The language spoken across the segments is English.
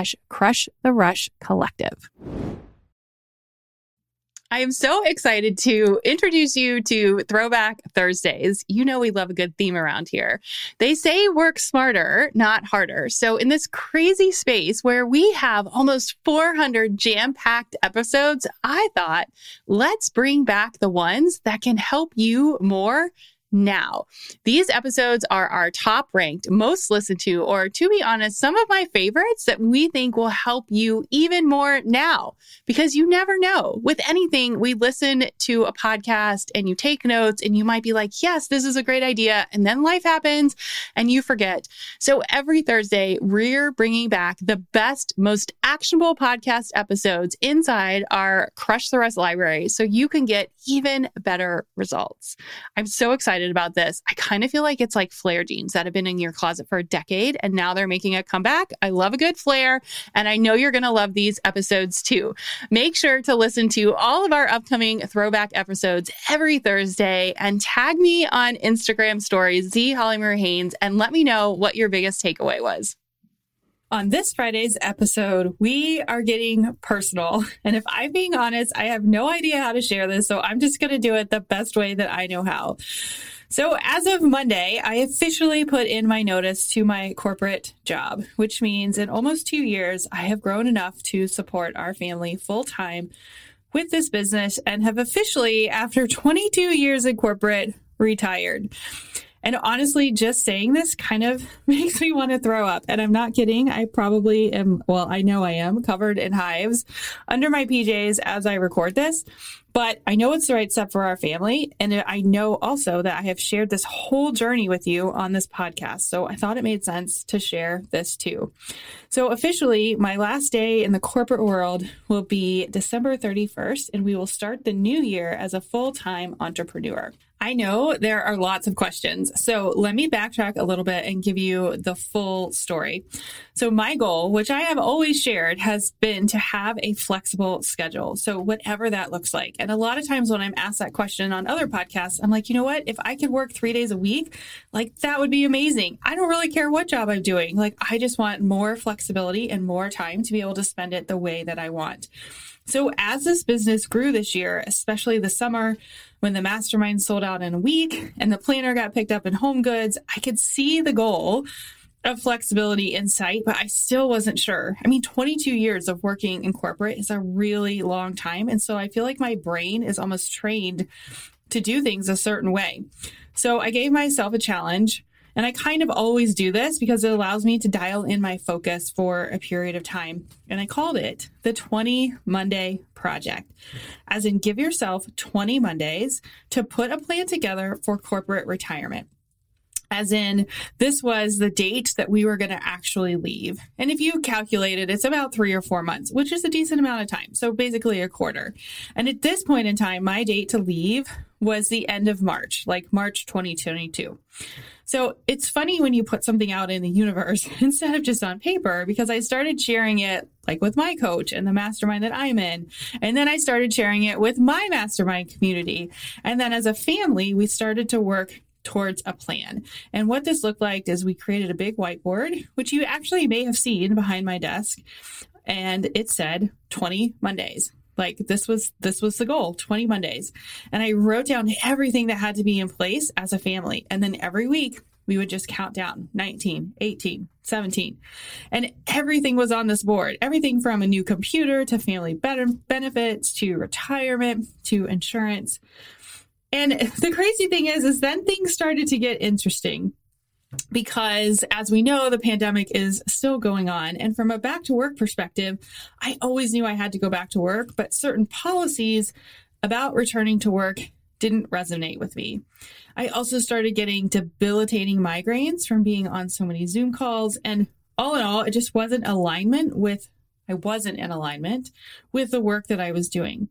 slash crush the rush collective. I am so excited to introduce you to Throwback Thursdays. You know, we love a good theme around here. They say work smarter, not harder. So, in this crazy space where we have almost 400 jam packed episodes, I thought, let's bring back the ones that can help you more now. These episodes are our top ranked, most listened to, or to be honest, some of my favorites that we think will help you even more now because you never know. With anything, we listen to a podcast and you take notes and you might be like, yes, this is a great idea. And then life happens and you forget. So every Thursday, we're bringing back the best, most actionable podcast episodes inside our Crush the Rush library so you can get even better results. I'm so excited excited about this. I kind of feel like it's like flare jeans that have been in your closet for a decade and now they're making a comeback. I love a good flare and I know you're going to love these episodes too. Make sure to listen to all of our upcoming throwback episodes every Thursday and tag me on Instagram stories, Z Holly Marie Haynes, and let me know what your biggest takeaway was. On this Friday's episode, we are getting personal. And if I'm being honest, I have no idea how to share this. So I'm just going to do it the best way that I know how. So as of Monday, I officially put in my notice to my corporate job, which means in almost two years, I have grown enough to support our family full time with this business and have officially, after 22 years in corporate, retired. And honestly, just saying this kind of makes me want to throw up. And I'm not kidding. I probably am, well, I know I am covered in hives under my PJs as I record this. But I know it's the right step for our family. And I know also that I have shared this whole journey with you on this podcast. So I thought it made sense to share this too. So officially, my last day in the corporate world will be December 31st, and we will start the new year as a full time entrepreneur. I know there are lots of questions. So let me backtrack a little bit and give you the full story. So my goal, which I have always shared, has been to have a flexible schedule. So whatever that looks like. And a lot of times when I'm asked that question on other podcasts, I'm like, you know what? If I could work three days a week, like that would be amazing. I don't really care what job I'm doing. Like I just want more flexibility and more time to be able to spend it the way that I want. So as this business grew this year, especially the summer, when the mastermind sold out in a week and the planner got picked up in HomeGoods, I could see the goal of flexibility in sight, but I still wasn't sure. I mean, 22 years of working in corporate is a really long time. And so I feel like my brain is almost trained to do things a certain way. So I gave myself a challenge and I kind of always do this because it allows me to dial in my focus for a period of time. And I called it the 20 Monday Project, as in give yourself 20 Mondays to put a plan together for corporate retirement as in this was the date that we were going to actually leave. And if you calculate it, it's about three or four months, which is a decent amount of time. So basically a quarter. And at this point in time, my date to leave was the end of March, like March 2022. So it's funny when you put something out in the universe instead of just on paper, because I started sharing it like with my coach and the mastermind that I'm in. And then I started sharing it with my mastermind community. And then as a family, we started to work towards a plan. And what this looked like is we created a big whiteboard, which you actually may have seen behind my desk. And it said 20 Mondays. Like this was this was the goal, 20 Mondays. And I wrote down everything that had to be in place as a family. And then every week we would just count down 19, 18, 17. And everything was on this board. Everything from a new computer to family benefits to retirement to insurance. And the crazy thing is, is then things started to get interesting because as we know, the pandemic is still going on. And from a back to work perspective, I always knew I had to go back to work, but certain policies about returning to work didn't resonate with me. I also started getting debilitating migraines from being on so many Zoom calls. And all in all, it just wasn't alignment with, I wasn't in alignment with the work that I was doing.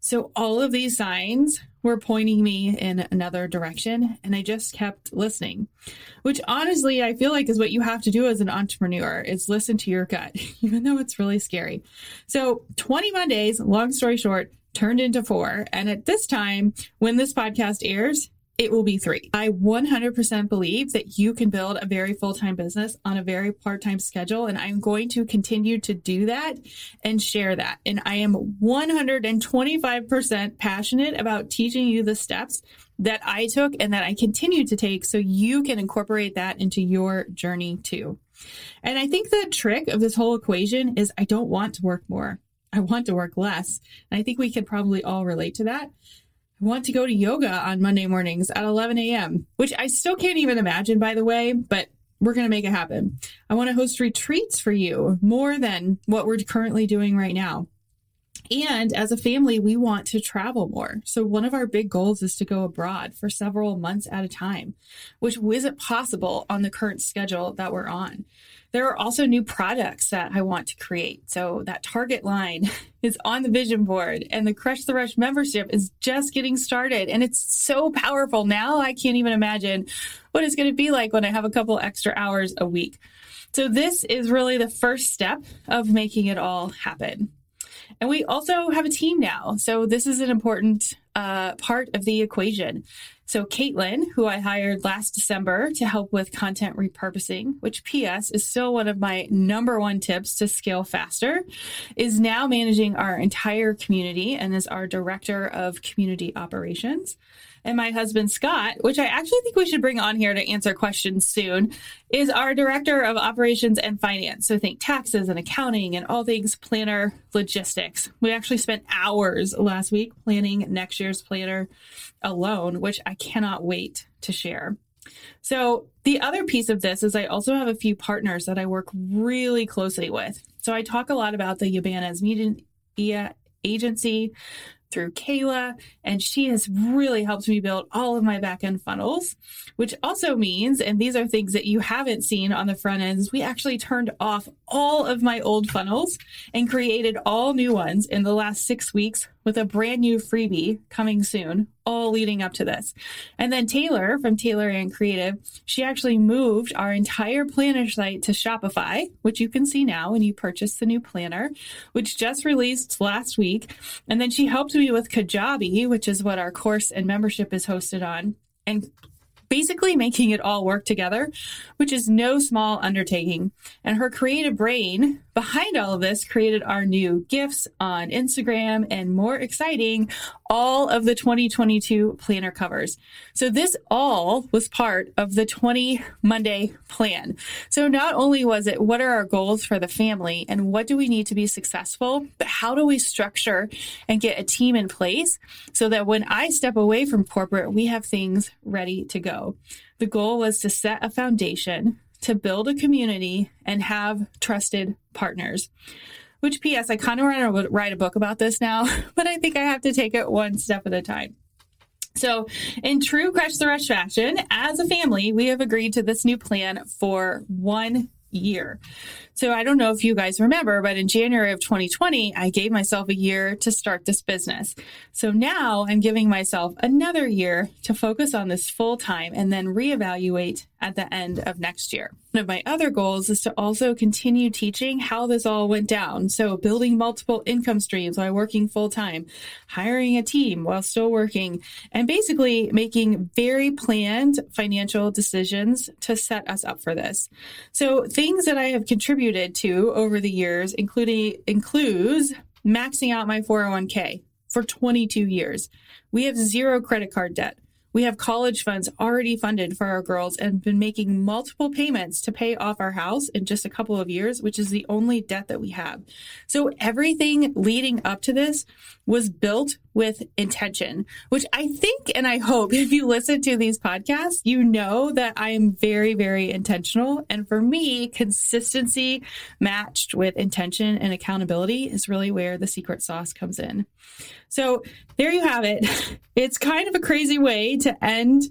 So all of these signs were pointing me in another direction and I just kept listening, which honestly I feel like is what you have to do as an entrepreneur is listen to your gut, even though it's really scary. So 20 Mondays, long story short, turned into four. And at this time, when this podcast airs, it will be three. I 100% believe that you can build a very full time business on a very part time schedule. And I'm going to continue to do that and share that. And I am 125% passionate about teaching you the steps that I took and that I continue to take so you can incorporate that into your journey too. And I think the trick of this whole equation is I don't want to work more. I want to work less. And I think we can probably all relate to that. Want to go to yoga on Monday mornings at 11 a.m., which I still can't even imagine, by the way, but we're going to make it happen. I want to host retreats for you more than what we're currently doing right now. And as a family, we want to travel more. So one of our big goals is to go abroad for several months at a time, which isn't possible on the current schedule that we're on. There are also new products that I want to create. So that target line is on the vision board and the Crush the Rush membership is just getting started. And it's so powerful now. I can't even imagine what it's going to be like when I have a couple extra hours a week. So this is really the first step of making it all happen. And we also have a team now. So this is an important uh, part of the equation. So Caitlin, who I hired last December to help with content repurposing, which PS is still one of my number one tips to scale faster, is now managing our entire community and is our director of community operations. And my husband, Scott, which I actually think we should bring on here to answer questions soon, is our director of operations and finance. So think taxes and accounting and all things planner logistics. We actually spent hours last week planning next year's planner alone, which I cannot wait to share. So the other piece of this is I also have a few partners that I work really closely with. So I talk a lot about the Yabanas Media Agency, through Kayla, and she has really helped me build all of my back end funnels, which also means, and these are things that you haven't seen on the front ends, we actually turned off all of my old funnels and created all new ones in the last six weeks with a brand new freebie coming soon, all leading up to this. And then Taylor from Taylor and Creative, she actually moved our entire planner site to Shopify, which you can see now when you purchase the new planner, which just released last week. And then she helped me with Kajabi, which is what our course and membership is hosted on. And basically making it all work together, which is no small undertaking. And her creative brain behind all of this created our new gifts on Instagram and more exciting, all of the 2022 planner covers. So this all was part of the 20 Monday plan. So not only was it what are our goals for the family and what do we need to be successful, but how do we structure and get a team in place so that when I step away from corporate, we have things ready to go. The goal was to set a foundation to build a community and have trusted partners. Which, P.S., I kind of want to write a book about this now, but I think I have to take it one step at a time. So, in true Crush the Rush fashion, as a family, we have agreed to this new plan for one year. So I don't know if you guys remember, but in January of 2020, I gave myself a year to start this business. So now I'm giving myself another year to focus on this full time and then reevaluate at the end of next year. One of my other goals is to also continue teaching how this all went down. So building multiple income streams while working full time, hiring a team while still working, and basically making very planned financial decisions to set us up for this. So things that I have contributed to over the years, including includes maxing out my 401k for 22 years. We have zero credit card debt. We have college funds already funded for our girls and been making multiple payments to pay off our house in just a couple of years, which is the only debt that we have. So everything leading up to this was built with intention, which I think and I hope if you listen to these podcasts, you know that I am very, very intentional. And for me, consistency matched with intention and accountability is really where the secret sauce comes in. So there you have it. It's kind of a crazy way to end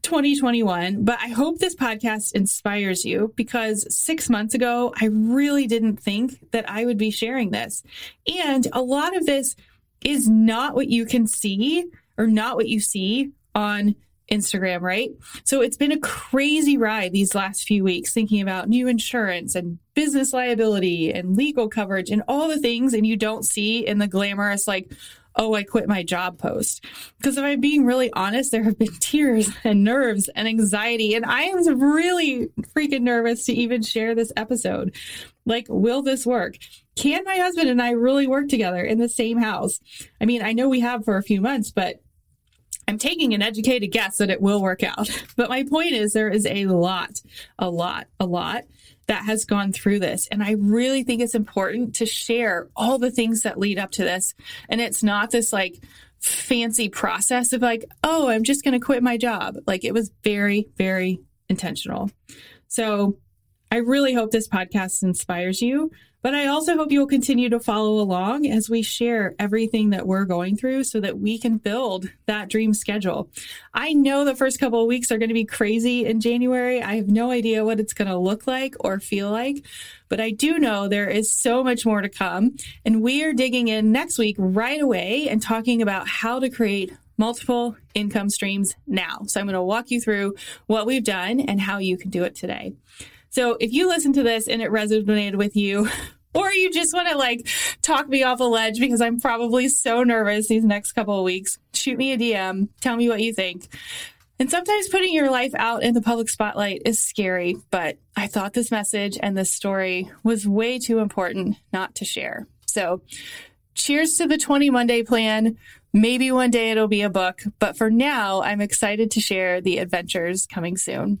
2021, but I hope this podcast inspires you because six months ago, I really didn't think that I would be sharing this. And a lot of this is not what you can see or not what you see on Instagram, right? So it's been a crazy ride these last few weeks thinking about new insurance and business liability and legal coverage and all the things and you don't see in the glamorous like oh, I quit my job post. Because if I'm being really honest, there have been tears and nerves and anxiety. And I am really freaking nervous to even share this episode. Like, will this work? Can my husband and I really work together in the same house? I mean, I know we have for a few months, but I'm taking an educated guess that it will work out. But my point is, there is a lot, a lot, a lot that has gone through this. And I really think it's important to share all the things that lead up to this. And it's not this like fancy process of like, oh, I'm just going to quit my job. Like it was very, very intentional. So I really hope this podcast inspires you. But I also hope you will continue to follow along as we share everything that we're going through so that we can build that dream schedule. I know the first couple of weeks are going to be crazy in January. I have no idea what it's going to look like or feel like, but I do know there is so much more to come. And we are digging in next week right away and talking about how to create multiple income streams now. So I'm going to walk you through what we've done and how you can do it today. So if you listen to this and it resonated with you, or you just want to like talk me off a ledge because I'm probably so nervous these next couple of weeks, shoot me a DM. Tell me what you think. And sometimes putting your life out in the public spotlight is scary, but I thought this message and this story was way too important not to share. So, cheers to the 20 Monday plan. Maybe one day it'll be a book, but for now, I'm excited to share the adventures coming soon.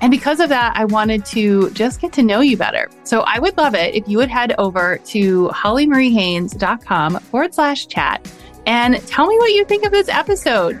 And because of that, I wanted to just get to know you better. So I would love it if you would head over to hollymariehaynes.com forward slash chat and tell me what you think of this episode.